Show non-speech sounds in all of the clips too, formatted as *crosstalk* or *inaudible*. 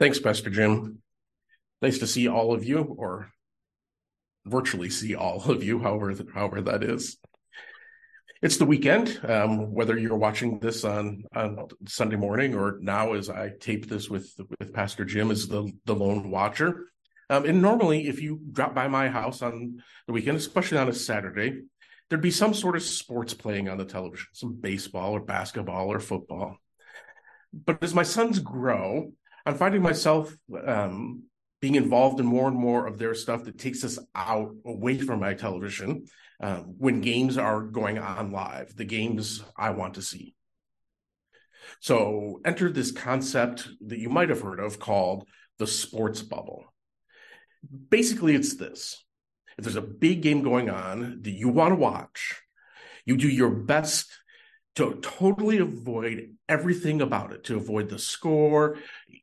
Thanks, Pastor Jim. Nice to see all of you, or virtually see all of you, however, however that is. It's the weekend. Um, whether you're watching this on, on Sunday morning or now, as I tape this with with Pastor Jim, as the the lone watcher. Um, and normally, if you drop by my house on the weekend, especially on a Saturday, there'd be some sort of sports playing on the television, some baseball or basketball or football. But as my sons grow, I'm finding myself um, being involved in more and more of their stuff that takes us out away from my television um, when games are going on live, the games I want to see. So, enter this concept that you might have heard of called the sports bubble. Basically, it's this if there's a big game going on that you want to watch, you do your best to totally avoid everything about it, to avoid the score,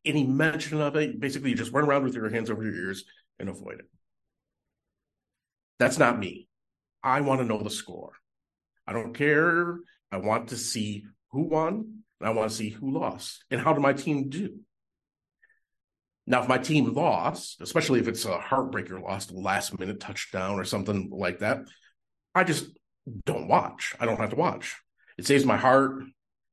any mention of it. Basically, you just run around with your hands over your ears and avoid it. That's not me. I want to know the score. I don't care. I want to see who won and I want to see who lost and how did my team do. Now, if my team lost, especially if it's a heartbreaker lost, last minute touchdown or something like that, I just don't watch. I don't have to watch. It saves my heart,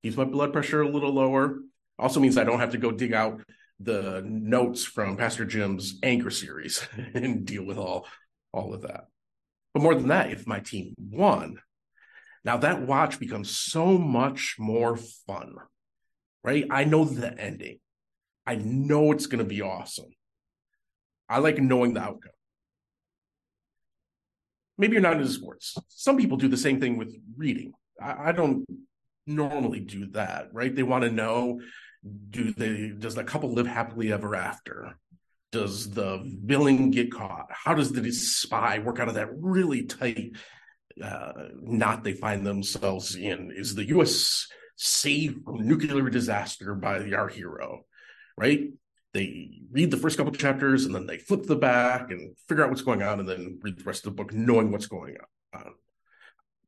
keeps my blood pressure a little lower. Also means I don't have to go dig out the notes from Pastor Jim's anger series *laughs* and deal with all all of that. But more than that, if my team won, now that watch becomes so much more fun, right? I know the ending. I know it's going to be awesome. I like knowing the outcome. Maybe you're not into sports. Some people do the same thing with reading. I, I don't normally do that, right? They want to know do they does the couple live happily ever after? Does the villain get caught? How does the spy work out of that really tight uh, knot they find themselves in? Is the U.S. saved from nuclear disaster by our hero? Right? They read the first couple chapters and then they flip the back and figure out what's going on, and then read the rest of the book knowing what's going on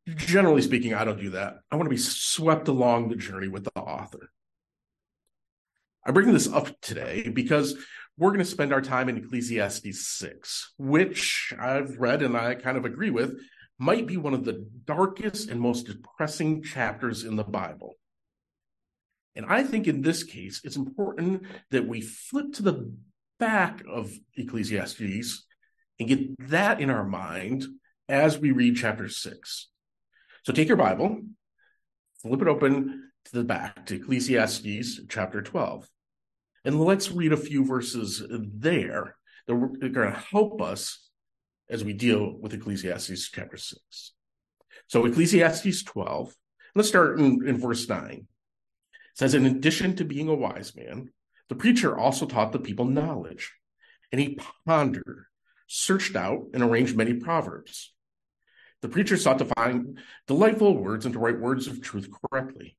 generally speaking, I don't do that. I want to be swept along the journey with the author. I bring this up today because we're going to spend our time in Ecclesiastes 6, which I've read and I kind of agree with, might be one of the darkest and most depressing chapters in the Bible. And I think in this case, it's important that we flip to the back of Ecclesiastes and get that in our mind as we read chapter 6. So take your Bible, flip it open to the back to Ecclesiastes chapter 12. And let's read a few verses there that are going to help us as we deal with Ecclesiastes chapter 6. So Ecclesiastes 12, let's start in, in verse 9. It says, In addition to being a wise man, the preacher also taught the people knowledge, and he pondered, searched out, and arranged many proverbs. The preacher sought to find delightful words and to write words of truth correctly.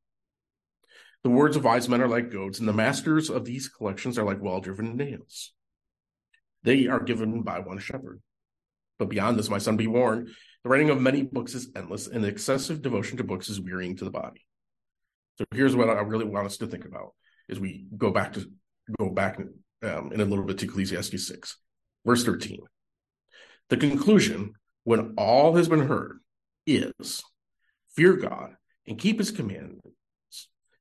The words of wise men are like goads, and the masters of these collections are like well driven nails. They are given by one shepherd. But beyond this, my son, be warned the writing of many books is endless, and excessive devotion to books is wearying to the body. So here's what I really want us to think about as we go back to go back um, in a little bit to Ecclesiastes 6, verse 13. The conclusion when all has been heard is fear God and keep his commandments,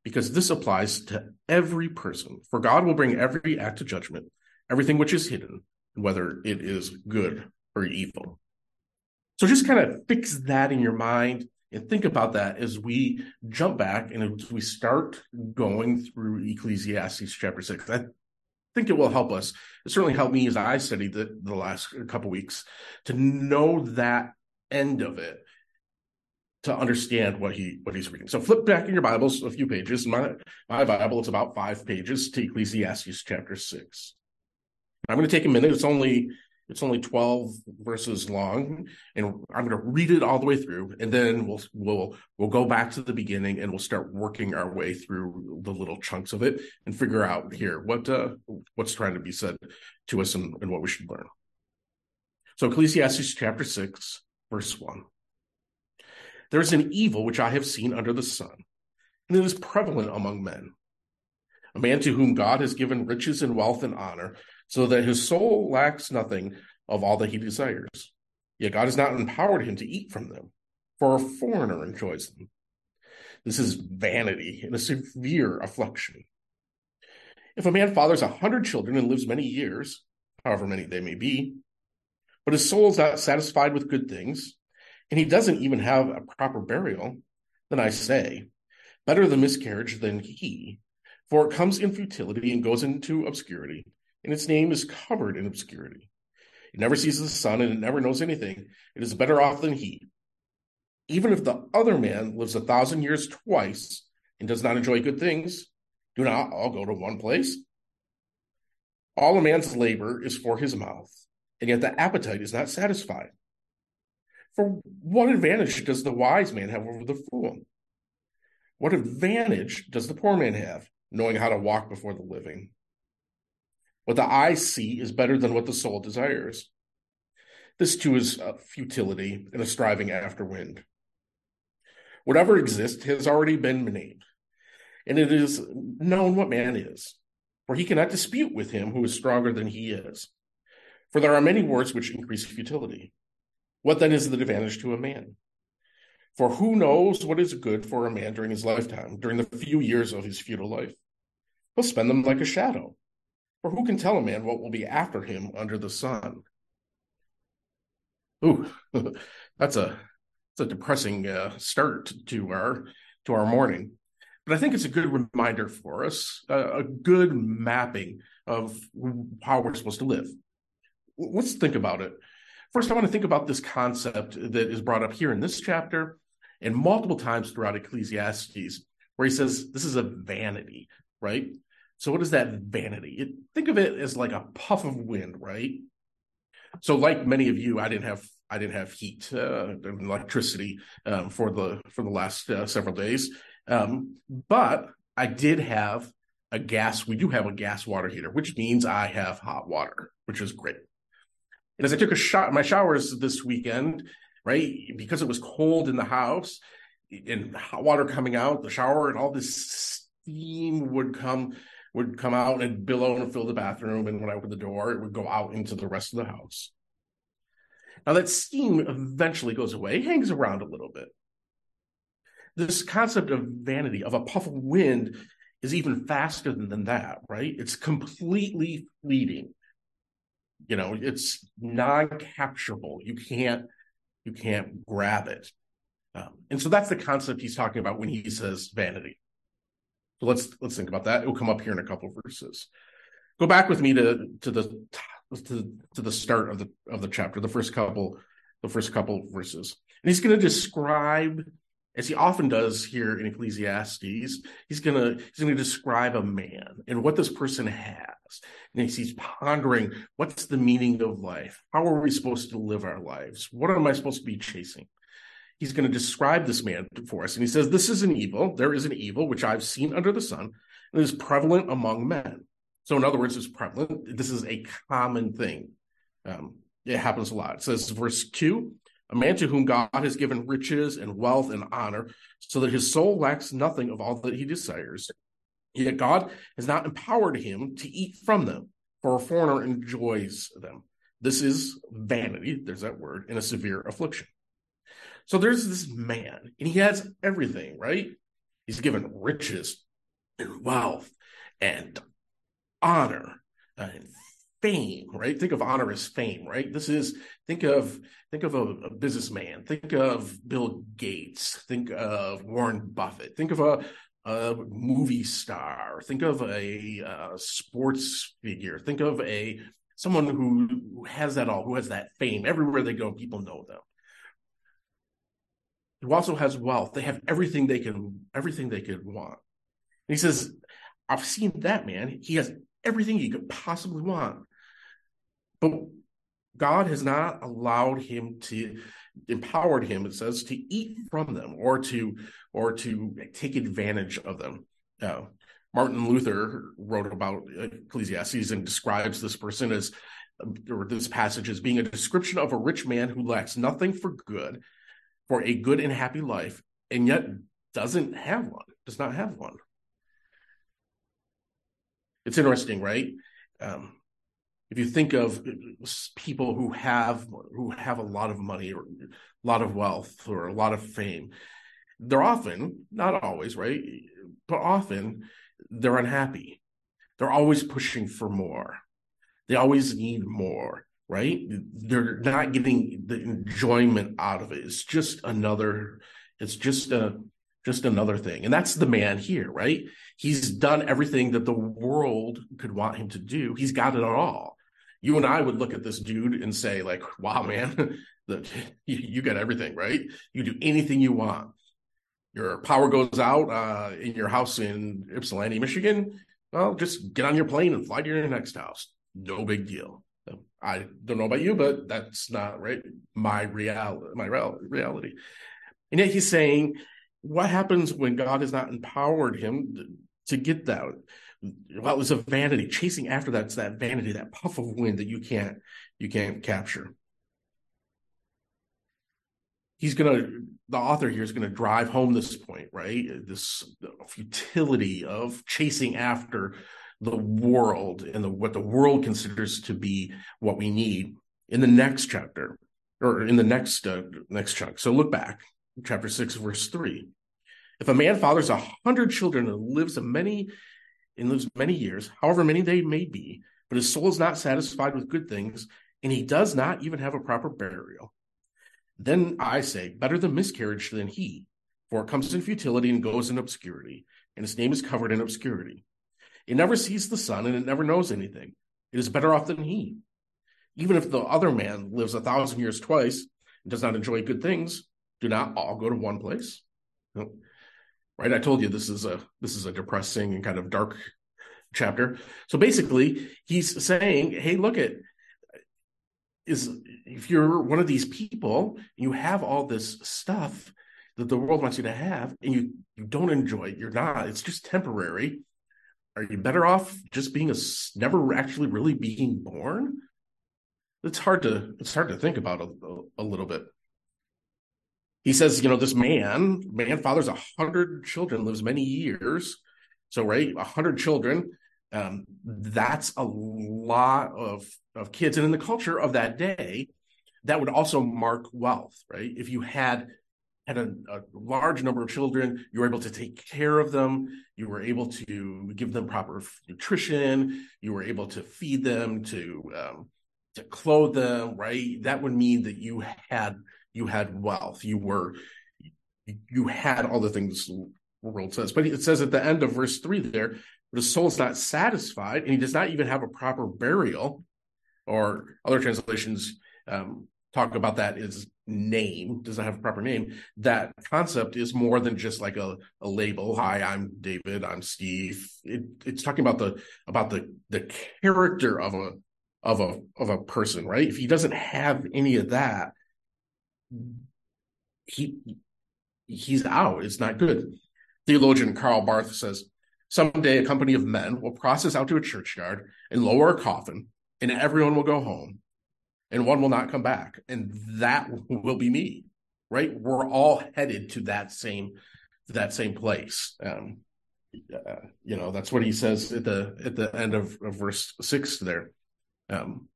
because this applies to every person. For God will bring every act to judgment, everything which is hidden, whether it is good or evil. So just kind of fix that in your mind and think about that as we jump back and as we start going through Ecclesiastes chapter six. I think it will help us. It certainly helped me as I studied the, the last couple weeks to know that end of it to understand what he what he's reading. So flip back in your Bibles a few pages. My my Bible it's about five pages to Ecclesiastes chapter six. I'm going to take a minute. It's only it's only 12 verses long, and I'm going to read it all the way through, and then we'll we'll we'll go back to the beginning and we'll start working our way through the little chunks of it and figure out here what uh, what's trying to be said to us and, and what we should learn. So Ecclesiastes chapter 6, verse 1. There is an evil which I have seen under the sun, and it is prevalent among men. a man to whom God has given riches and wealth and honor, so that his soul lacks nothing of all that he desires. Yet God has not empowered him to eat from them, for a foreigner enjoys them. This is vanity and a severe affliction. If a man fathers a hundred children and lives many years, however many they may be, but his soul is not satisfied with good things, and he doesn't even have a proper burial, then I say, better the miscarriage than he, for it comes in futility and goes into obscurity, and its name is covered in obscurity. It never sees the sun and it never knows anything. It is better off than he. Even if the other man lives a thousand years twice and does not enjoy good things, do not all go to one place? All a man's labor is for his mouth, and yet the appetite is not satisfied. For what advantage does the wise man have over the fool? What advantage does the poor man have, knowing how to walk before the living? What the eye see is better than what the soul desires. This too is a futility and a striving after wind. Whatever exists has already been named, and it is known what man is, for he cannot dispute with him who is stronger than he is. For there are many words which increase futility. What then is the advantage to a man? For who knows what is good for a man during his lifetime, during the few years of his futile life? He'll spend them like a shadow. For who can tell a man what will be after him under the sun? Ooh, *laughs* that's a that's a depressing uh, start to our to our morning. But I think it's a good reminder for us, uh, a good mapping of how we're supposed to live. Let's think about it. First, I want to think about this concept that is brought up here in this chapter and multiple times throughout Ecclesiastes, where he says this is a vanity, right? So what is that vanity? It, think of it as like a puff of wind, right? So, like many of you, I didn't have I didn't have heat uh, and electricity um, for the for the last uh, several days, um, but I did have a gas. We do have a gas water heater, which means I have hot water, which is great. And as I took a shot, my showers this weekend, right, because it was cold in the house and hot water coming out the shower, and all this steam would come would come out and billow and fill the bathroom. And when I opened the door, it would go out into the rest of the house. Now, that steam eventually goes away, hangs around a little bit. This concept of vanity, of a puff of wind, is even faster than, that, right? It's completely fleeting. You know, it's non-capturable. You can't, you can't grab it. Um, and so that's the concept he's talking about when he says vanity. Let's let's think about that. It will come up here in a couple verses. Go back with me to to the to, to the start of the of the chapter, the first couple, the first couple verses. And he's going to describe, as he often does here in Ecclesiastes, he's gonna he's gonna describe a man and what this person has. And he's pondering what's the meaning of life? How are we supposed to live our lives? What am I supposed to be chasing? He's going to describe this man for us. And he says, This is an evil. There is an evil which I've seen under the sun and is prevalent among men. So, in other words, it's prevalent. This is a common thing. Um, it happens a lot. It says, verse 2 A man to whom God has given riches and wealth and honor, so that his soul lacks nothing of all that he desires. Yet God has not empowered him to eat from them, for a foreigner enjoys them. This is vanity, there's that word, in a severe affliction. So there's this man, and he has everything, right? He's given riches and wealth and honor and fame, right? Think of honor as fame, right? This is think of think of a, a, businessman, think of Bill Gates, think of Warren Buffett, think of a, a movie star, think of a, a sports figure, think of a someone who has that all, who has that fame. Everywhere they go, people know them who also has wealth. They have everything they can, everything they could want. And he says, I've seen that man. He has everything he could possibly want. But God has not allowed him to empowered him, it says, to eat from them or to or to take advantage of them. Uh, Martin Luther wrote about Ecclesiastes and describes this person as or this passage as being a description of a rich man who lacks nothing for good for a good and happy life and yet doesn't have one, does not have one. it's interesting, right? Um, if you think of people who have who have a lot of money or a lot of wealth or a lot of fame, they're often, not always, right? But often they're unhappy. They're always pushing for more. They always need more, right? They're not getting the enjoyment out of it. It's just another, it's just a just another thing. And that's the man here, right? He's done everything that the world could want him to do. He's got it all. You and I would look at this dude and say, like, wow, man, *laughs* the, *laughs* you, you got everything, right? You do anything you want. Your power goes out uh, in your house in Ypsilanti, Michigan. Well, just get on your plane and fly to your next house. No big deal. I don't know about you, but that's not right. My reality, my reality. And yet he's saying what happens when God has not empowered him to get that? Well, was a vanity. Chasing after that, it's that vanity, that puff of wind that you can't you can't capture. He's gonna the author here is gonna drive home this point, right? This futility of chasing after the world and the, what the world considers to be what we need in the next chapter or in the next uh, next chunk. So look back chapter 6 verse 3 if a man fathers a hundred children and lives many and lives many years however many they may be but his soul is not satisfied with good things and he does not even have a proper burial then i say better the miscarriage than he for it comes in futility and goes in obscurity and his name is covered in obscurity it never sees the sun and it never knows anything it is better off than he even if the other man lives a thousand years twice and does not enjoy good things do not all go to one place? Right? I told you this is a this is a depressing and kind of dark chapter. So basically, he's saying, "Hey, look at is if you're one of these people, you have all this stuff that the world wants you to have, and you you don't enjoy it. You're not. It's just temporary. Are you better off just being a never actually really being born? It's hard to it's hard to think about a, a, little bit he says, you know, this man, man fathers a hundred children, lives many years. So, right, a hundred children, um, that's a lot of of kids. And in the culture of that day, that would also mark wealth, right? If you had had a, a, large number of children, you were able to take care of them, you were able to give them proper nutrition, you were able to feed them, to um, to clothe them, right? That would mean that you had you had wealth, you were you had all the things the world says. But it says at the end of verse three there, the soul is not satisfied, and he does not even have a proper burial. Or other translations um, talk about that is name does not have a proper name. That concept is more than just like a, a label. Hi, I'm David. I'm Steve. It, it's talking about the about the the character of a of a of a person, right? If he doesn't have any of that, he he's out. It's not good. Theologian Karl Barth says, someday a company of men will process out to a churchyard and lower a coffin, and everyone will go home, and one will not come back, and that will be me. Right? We're all headed to that same that same place. Um, uh, you know, that's what he says at the at the end of, of verse six there. Um,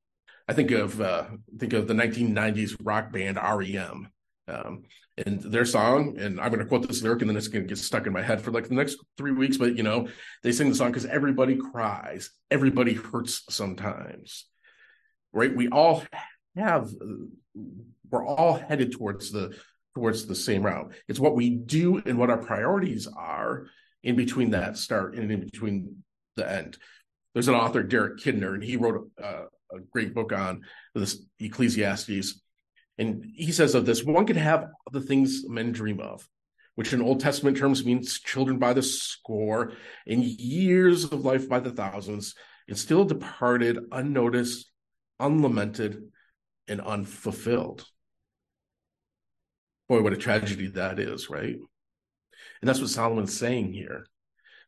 I think of uh, think of the 1990s rock band REM. Um, and their song, and I'm going to quote this lyric, and then it's going to get stuck in my head for like the next three weeks. But you know, they sing the song because everybody cries, everybody hurts sometimes, right? We all have, we're all headed towards the towards the same route. It's what we do and what our priorities are in between that start and in between the end. There's an author, Derek Kidner, and he wrote uh, a great book on this Ecclesiastes. And he says of this, one could have the things men dream of, which in Old Testament terms means children by the score and years of life by the thousands, and still departed unnoticed, unlamented, and unfulfilled. Boy, what a tragedy that is, right? And that's what Solomon's saying here.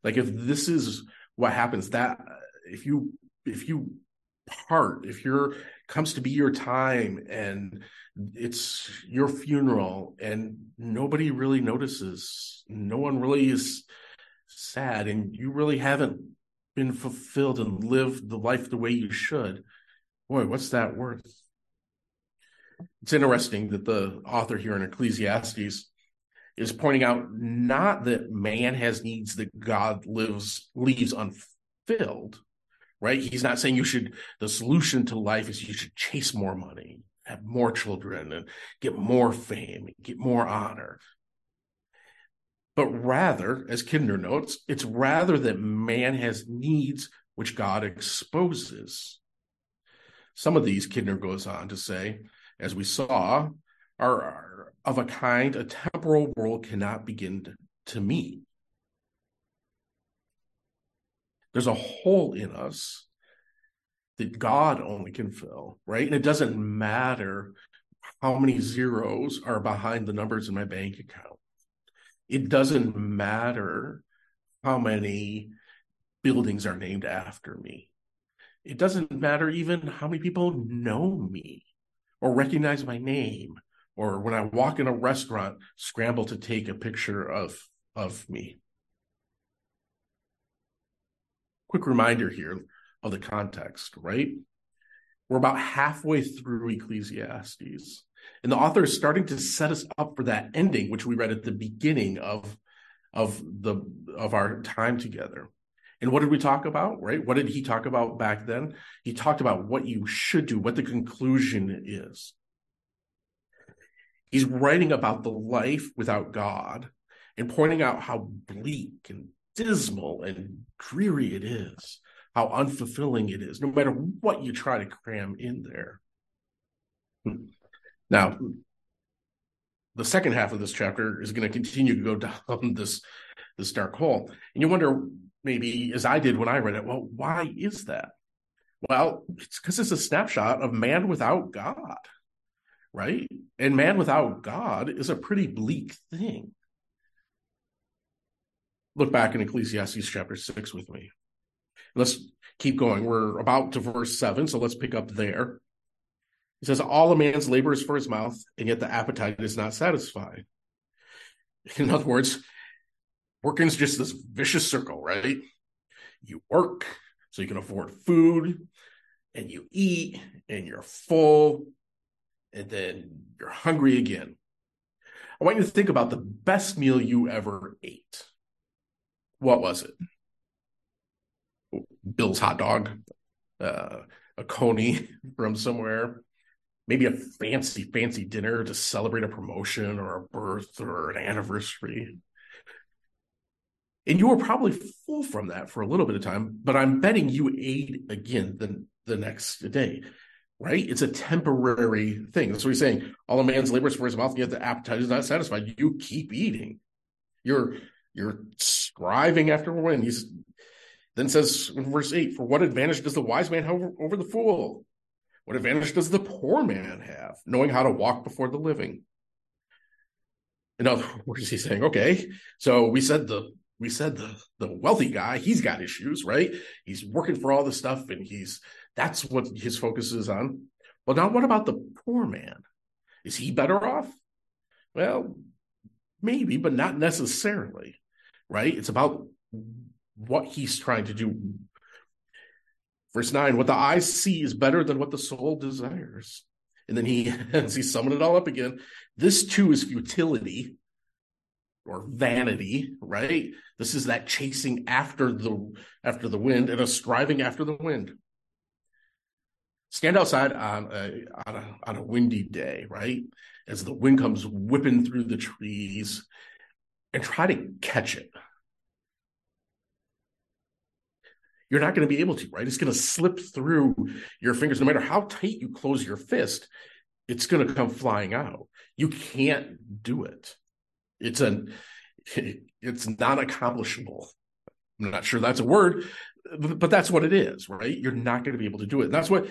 Like if this is what happens, that if you if you part if you're comes to be your time and it's your funeral and nobody really notices no one really is sad and you really haven't been fulfilled and lived the life the way you should, boy, what's that worth? It's interesting that the author here in Ecclesiastes is pointing out not that man has needs that God lives leaves unfilled, right? He's not saying you should the solution to life is you should chase more money, have more children, and get more fame, get more honor. But rather, as Kidner notes, it's rather that man has needs which God exposes. Some of these, Kidner goes on to say, as we saw, are, are of a kind a temporal world cannot begin to meet. There's a hole in us that God only can fill, right? And it doesn't matter how many zeros are behind the numbers in my bank account. It doesn't matter how many buildings are named after me. It doesn't matter even how many people know me or recognize my name or when I walk in a restaurant, scramble to take a picture of, of me. Quick reminder here of the context, right? We're about halfway through Ecclesiastes. And the author is starting to set us up for that ending, which we read at the beginning of, of the of our time together. And what did we talk about? Right? What did he talk about back then? He talked about what you should do, what the conclusion is. He's writing about the life without God and pointing out how bleak and dismal and dreary it is, how unfulfilling it is, no matter what you try to cram in there. Hmm. Now, the second half of this chapter is going to continue to go down *laughs* this this dark hole, and you wonder maybe, as I did when I read it, well, why is that? Well, it's because it's a snapshot of man without God, right? And man without God is a pretty bleak thing. Look back in Ecclesiastes chapter six with me. Let's keep going. We're about to verse seven, so let's pick up there. He says, All a man's labor is for his mouth, and yet the appetite is not satisfied. *laughs* In other words, working's just this vicious circle, right? You work so you can afford food, and you eat, and you're full, and then you're hungry again. I want you to think about the best meal you ever ate. What was it? Bill's hot dog, uh, a coney *laughs* from somewhere, maybe a fancy, fancy dinner to celebrate a promotion or a birth or an anniversary. And you were probably full from that for a little bit of time, but I'm betting you ate again the, the next day, right? It's a temporary thing. That's what he's saying. All a man's labor is for his mouth, yet the appetite is not satisfied. You keep eating. You're you're striving after one. He's then says in verse 8, For what advantage does the wise man have over the fool? What advantage does the poor man have, knowing how to walk before the living? In other words, he's saying, okay, so we said the we said the the wealthy guy, he's got issues, right? He's working for all this stuff, and he's that's what his focus is on. Well, now what about the poor man? Is he better off? Well, maybe, but not necessarily, right? It's about what he's trying to do Verse 9, what the eyes see is better than what the soul desires. And then he, *laughs* as he it all up again, this too is futility or vanity, right? This is that chasing after the after the wind and a striving after the wind. Stand outside on a on a on a windy day, right? As the wind comes whipping through the trees and try to catch it you're not going to be able to, right? It's going to slip through your fingers. No matter how tight you close your fist, it's going to come flying out. You can't do it. It's an it's not accomplishable. I'm not sure that's a word, but that's what it is, right? You're not going to be able to do it. And that's what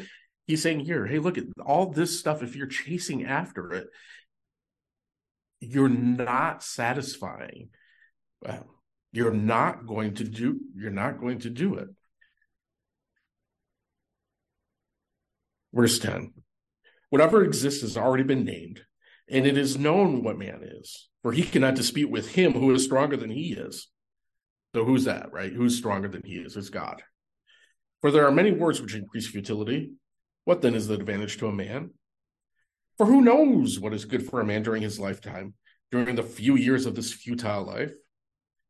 he's saying here. Hey, look at all this stuff. If you're chasing after it, you're not satisfying. You're not going to do. You're not going to do it. Verse 10 Whatever exists has already been named, and it is known what man is, for he cannot dispute with him who is stronger than he is. So who's that, right? Who's stronger than he is? It's God. For there are many words which increase futility. What then is the advantage to a man? For who knows what is good for a man during his lifetime, during the few years of this futile life?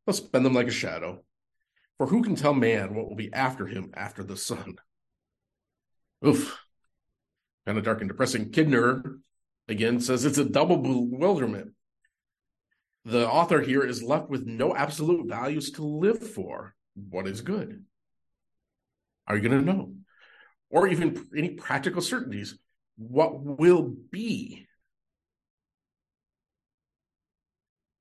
He'll spend them like a shadow. For who can tell man what will be after him after the sun? Oof. Kind of dark and depressing. Kidner, again, says it's a double bewilderment. The author here is left with no absolute values to live for. What is good? Are you going to know? Or even any practical certainties? What will be?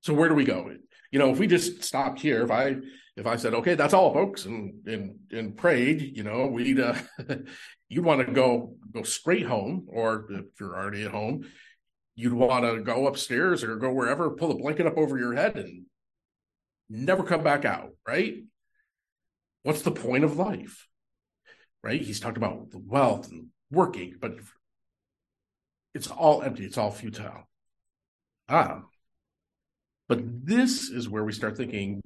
So where do we go? You know, if we just stopped here, if I if I said, okay, that's all, folks, and and and prayed, you know, we'd uh, *laughs* you'd want to go go straight home, or if you're already at home, you'd want to go upstairs or go wherever, pull a blanket up over your head, and never come back out, right? What's the point of life? Right? He's talked about the wealth and working, but it's all empty, it's all futile. Ah. But this is where we start thinking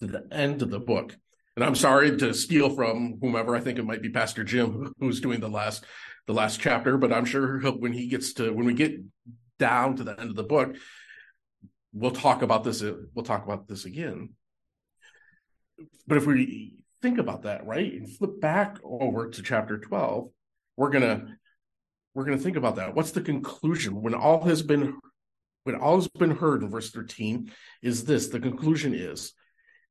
to the end of the book. And I'm sorry to steal from whomever I think it might be Pastor Jim who's doing the last the last chapter, but I'm sure when he gets to when we get down to the end of the book, we'll talk about this. We'll talk about this again. But if we think about that, right, and flip back over to chapter 12, we're gonna we're gonna think about that. What's the conclusion when all has been when all has been heard in verse 13 is this the conclusion is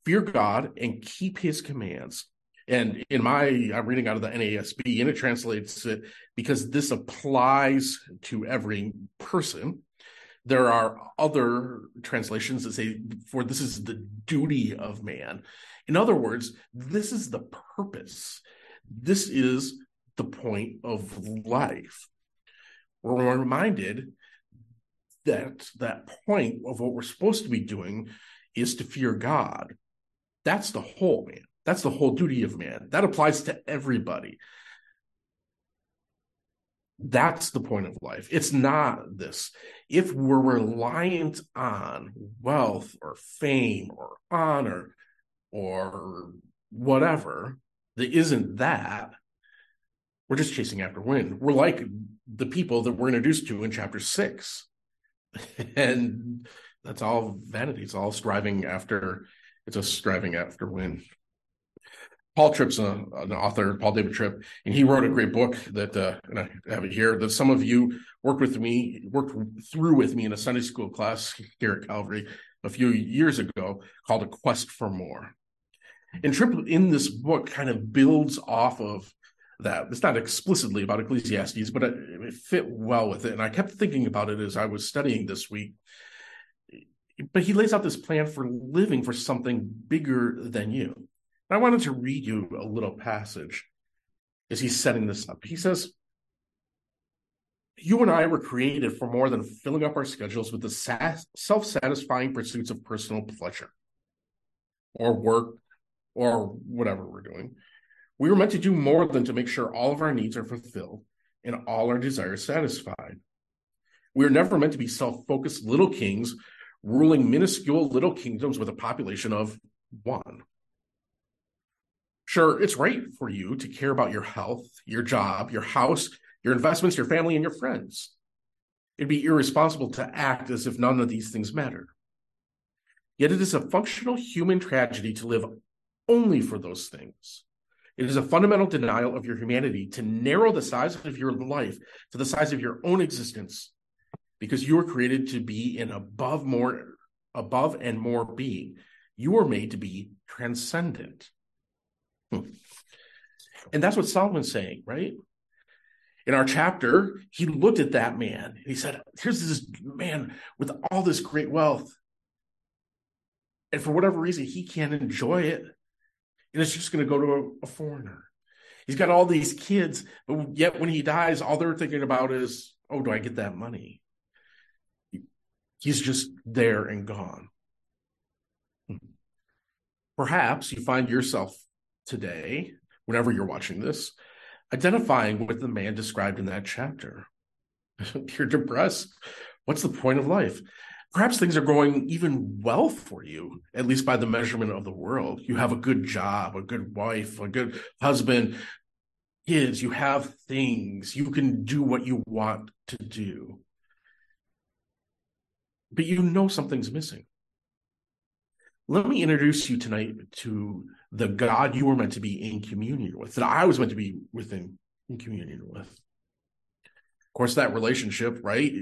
fear God and keep his commands. And in my, I'm reading out of the NASB, and it translates it because this applies to every person. There are other translations that say, for this is the duty of man. In other words, this is the purpose. This is the point of life. We're reminded that that point of what we're supposed to be doing is to fear God. That's the whole man. That's the whole duty of man. That applies to everybody. That's the point of life. It's not this. If we're reliant on wealth or fame or honor or whatever that isn't that, we're just chasing after wind. We're like the people that we're introduced to in chapter six. *laughs* and that's all vanity. It's all striving after it's a striving after win. Paul Tripp's a, an author, Paul David Tripp, and he wrote a great book that, uh, and I have it here, that some of you worked with me, worked through with me in a Sunday school class here at Calvary a few years ago called A Quest for More. And Tripp in this book kind of builds off of that. It's not explicitly about Ecclesiastes, but it, it fit well with it. And I kept thinking about it as I was studying this week but he lays out this plan for living for something bigger than you. And I wanted to read you a little passage as he's setting this up. He says, You and I were created for more than filling up our schedules with the self satisfying pursuits of personal pleasure or work or whatever we're doing. We were meant to do more than to make sure all of our needs are fulfilled and all our desires satisfied. We are never meant to be self focused little kings ruling minuscule little kingdoms with a population of one. Sure, it's right for you to care about your health, your job, your house, your investments, your family, and your friends. It'd be irresponsible to act as if none of these things matter. Yet it is a functional human tragedy to live only for those things. It is a fundamental denial of your humanity to narrow the size of your life to the size of your own existence because you were created to be an above more above and more being. You were made to be transcendent. Hmm. and that's what solomon's saying right? In our chapter he looked at that man. And he said here's this man with all this great wealth. And for whatever reason he can't enjoy it. And it's just going to go to a, a foreigner. He's got all these kids but yet when he dies all they're thinking about is oh do i get that money He's just there and gone. Perhaps you find yourself today, whenever you're watching this, identifying with the man described in that chapter. *laughs* you're depressed. What's the point of life? perhaps things are going even well for you, at least by the measurement of the world. You have a good job, a good wife, a good husband, kids, you have things, you can do what you want to do. But you know something's missing. Let me introduce you tonight to the God you were meant to be in communion with, that I was meant to be within in communion with. Of course, that relationship, right,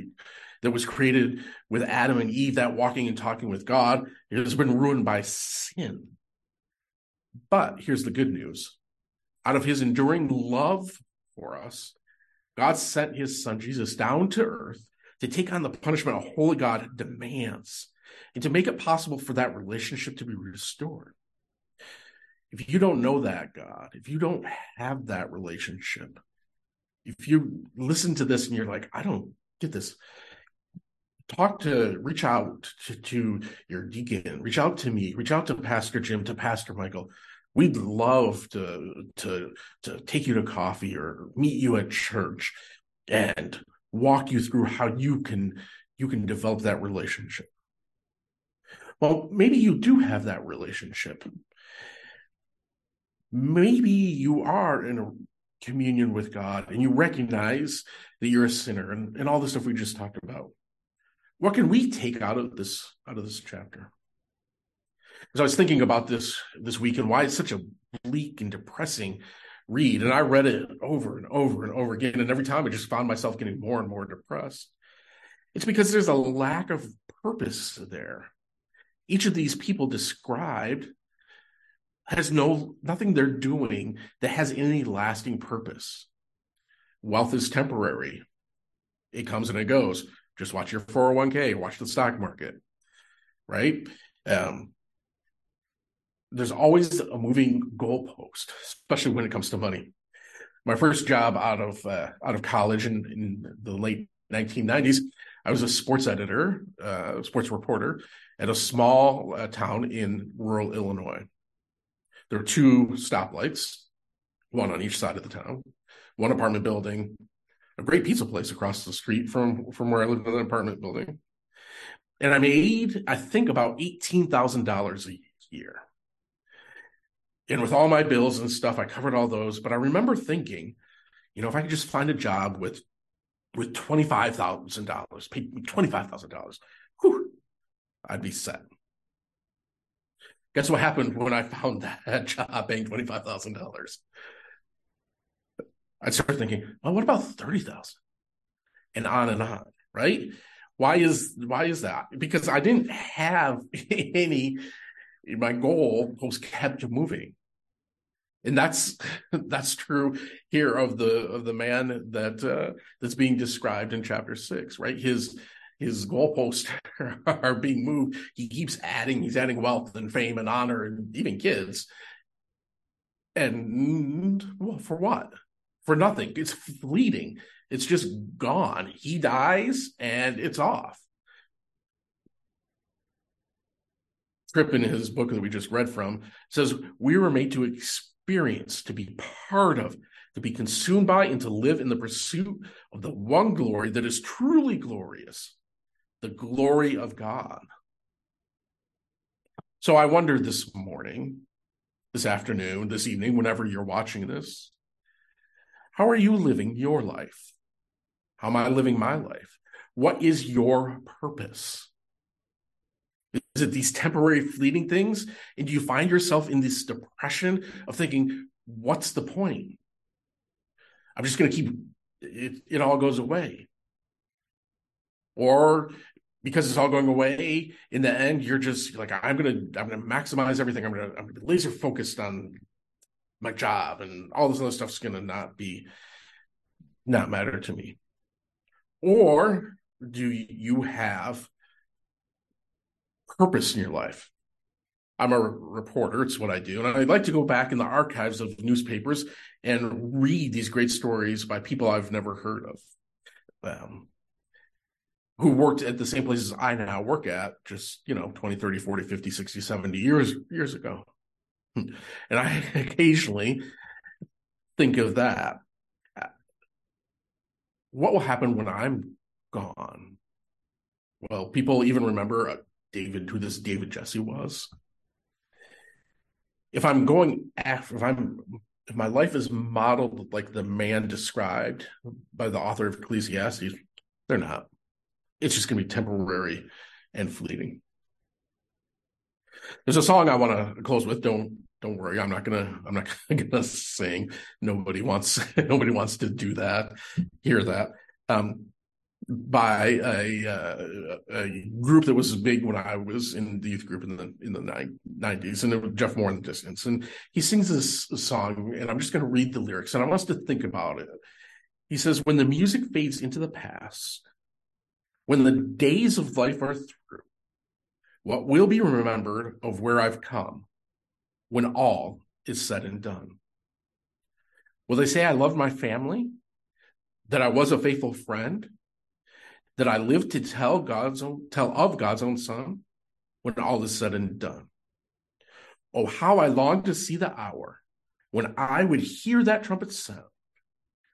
that was created with Adam and Eve, that walking and talking with God, has been ruined by sin. But here's the good news out of his enduring love for us, God sent his son Jesus down to earth to take on the punishment a holy God demands and to make it possible for that relationship to be restored. If you don't know that God, if you don't have that relationship, if you listen to this and you're like, I don't get this, talk to, reach out to, to your deacon, reach out to me, reach out to Pastor Jim, to Pastor Michael. We'd love to to to take you to coffee or meet you at church and walk you through how you can you can develop that relationship. Well maybe you do have that relationship. Maybe you are in a communion with god and you recognize that you're a sinner and, and all the stuff we just talked about. What can we take out of this out of this chapter? As I was thinking about this this week and why it's such a bleak and depressing read, and I read it over and over and over again, and every time I just found myself getting more and more depressed. It's because there's a lack of purpose there. Each of these people described has no nothing they're doing that has any lasting purpose. Wealth is temporary. It comes and it goes. Just watch your 401k, watch the stock market, right? Um, there's always a moving goalpost, especially when it comes to money. My first job out of uh, out of college in, in, the late 1990s, I was a sports editor, uh, sports reporter at a small uh, town in rural Illinois. There were two stoplights, one on each side of the town, one apartment building, a great pizza place across the street from from where I lived in an apartment building, and I made I think about eighteen thousand dollars a year and with all my bills and stuff, I covered all those. But I remember thinking, you know, if I could just find a job with with twenty five thousand dollars, pay me twenty five thousand dollars, I'd be set. Guess what happened when I found *laughs* that job paying twenty five thousand dollars? I started thinking, well, what about thirty thousand? And on and on, right? Why is why is that? Because I didn't have *laughs* any my goal was kept moving and that's *laughs* that's true here of the of the man that uh, that's being described in chapter six right? His his goalposts *laughs* are being moved. He keeps adding he's adding wealth and fame and honor and even kids. And well for what? For nothing. It's fleeting. It's just gone. He dies and it's off Tripp in his book that we just read from says we were made to experience, to be part of, to be consumed by, and to live in the pursuit of the one glory that is truly glorious, the glory of God. So I wonder this morning, this afternoon, this evening, whenever you're watching this, how are you living your life? How am I living my life? What is your purpose? Is it these temporary fleeting things? And do you find yourself in this depression of thinking, what's the point? I'm just going to keep it, it all goes away. Or because it's all going away, in the end, you're just like, I'm gonna, I'm gonna maximize everything. I'm gonna, I'm gonna be laser focused on my job, and all this other stuff's gonna not be, not matter to me. Or do you have purpose in your life. I'm a reporter, it's what I do. And I'd like to go back in the archives of newspapers and read these great stories by people I've never heard of. Um, who worked at the same places I now work at just, you know, 20, 30, 40, 50, 60, 70 years years ago. *laughs* And I occasionally think of that. What will happen when I'm gone? Well, people even remember uh, David, who this David Jesse was. If I'm going after, if I'm, if my life is modeled like the man described by the author of Ecclesiastes, they're not. It's just going to be temporary and fleeting. There's a song I want to close with. Don't don't worry. I'm not gonna I'm not *laughs* gonna sing. Nobody wants *laughs* nobody wants to do that. Hear that. Um, by a, uh, a group that was big when I was in the youth group in the in the nineties, and it was Geoff Moore in the distance. And he sings this song, and I'm just going to read the lyrics, and I want us to think about it. He says, "When the music fades into the past, when the days of life are through, what will be remembered of where I've come, when all is said and done? Will they say I loved my family, that I was a faithful friend?" That I live to tell God's own, tell of God's own Son when all is said and done. Oh, how I long to see the hour when I would hear that trumpet sound,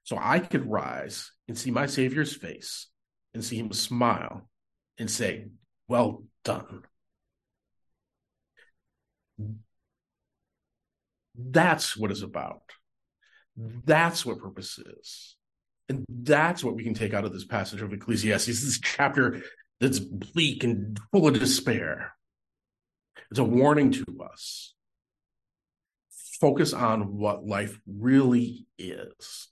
so I could rise and see my Savior's face and see him smile and say, Well done. That's what it's about. That's what purpose is. And that's what we can take out of this passage of Ecclesiastes, this chapter that's bleak and full of despair. It's a warning to us. Focus on what life really is.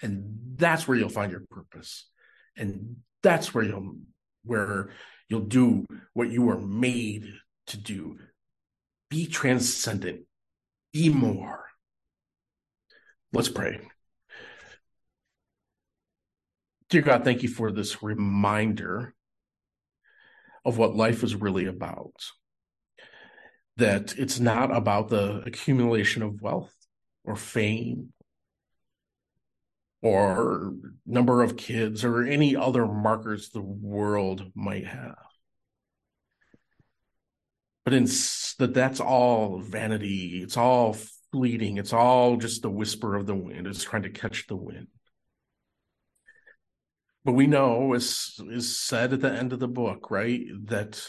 And that's where you'll find your purpose. And that's where you'll where you'll do what you were made to do. Be transcendent. Be more. Let's pray. Dear God, thank you for this reminder of what life is really about. That it's not about the accumulation of wealth or fame or number of kids or any other markers the world might have. But in, that that's all vanity. It's all fleeting. It's all just the whisper of the wind. It's trying to catch the wind. But we know, as is said at the end of the book, right, that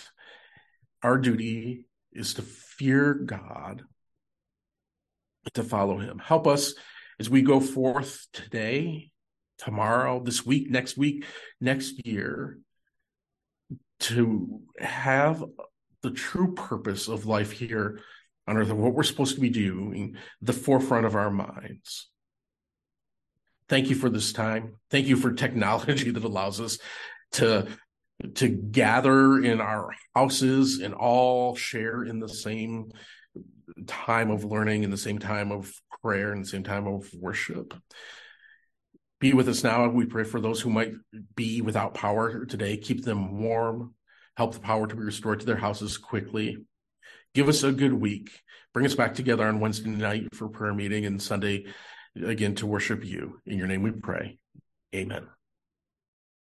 our duty is to fear God, to follow Him. Help us as we go forth today, tomorrow, this week, next week, next year, to have the true purpose of life here on earth, and what we're supposed to be doing, the forefront of our minds. Thank you for this time. Thank you for technology *laughs* that allows us to to gather in our houses and all share in the same time of learning in the same time of prayer and the same time of worship. Be with us now. We pray for those who might be without power today. Keep them warm. Help the power to be restored to their houses quickly. Give us a good week. Bring us back together on Wednesday night for prayer meeting and Sunday again to worship you. In your name we pray. Amen.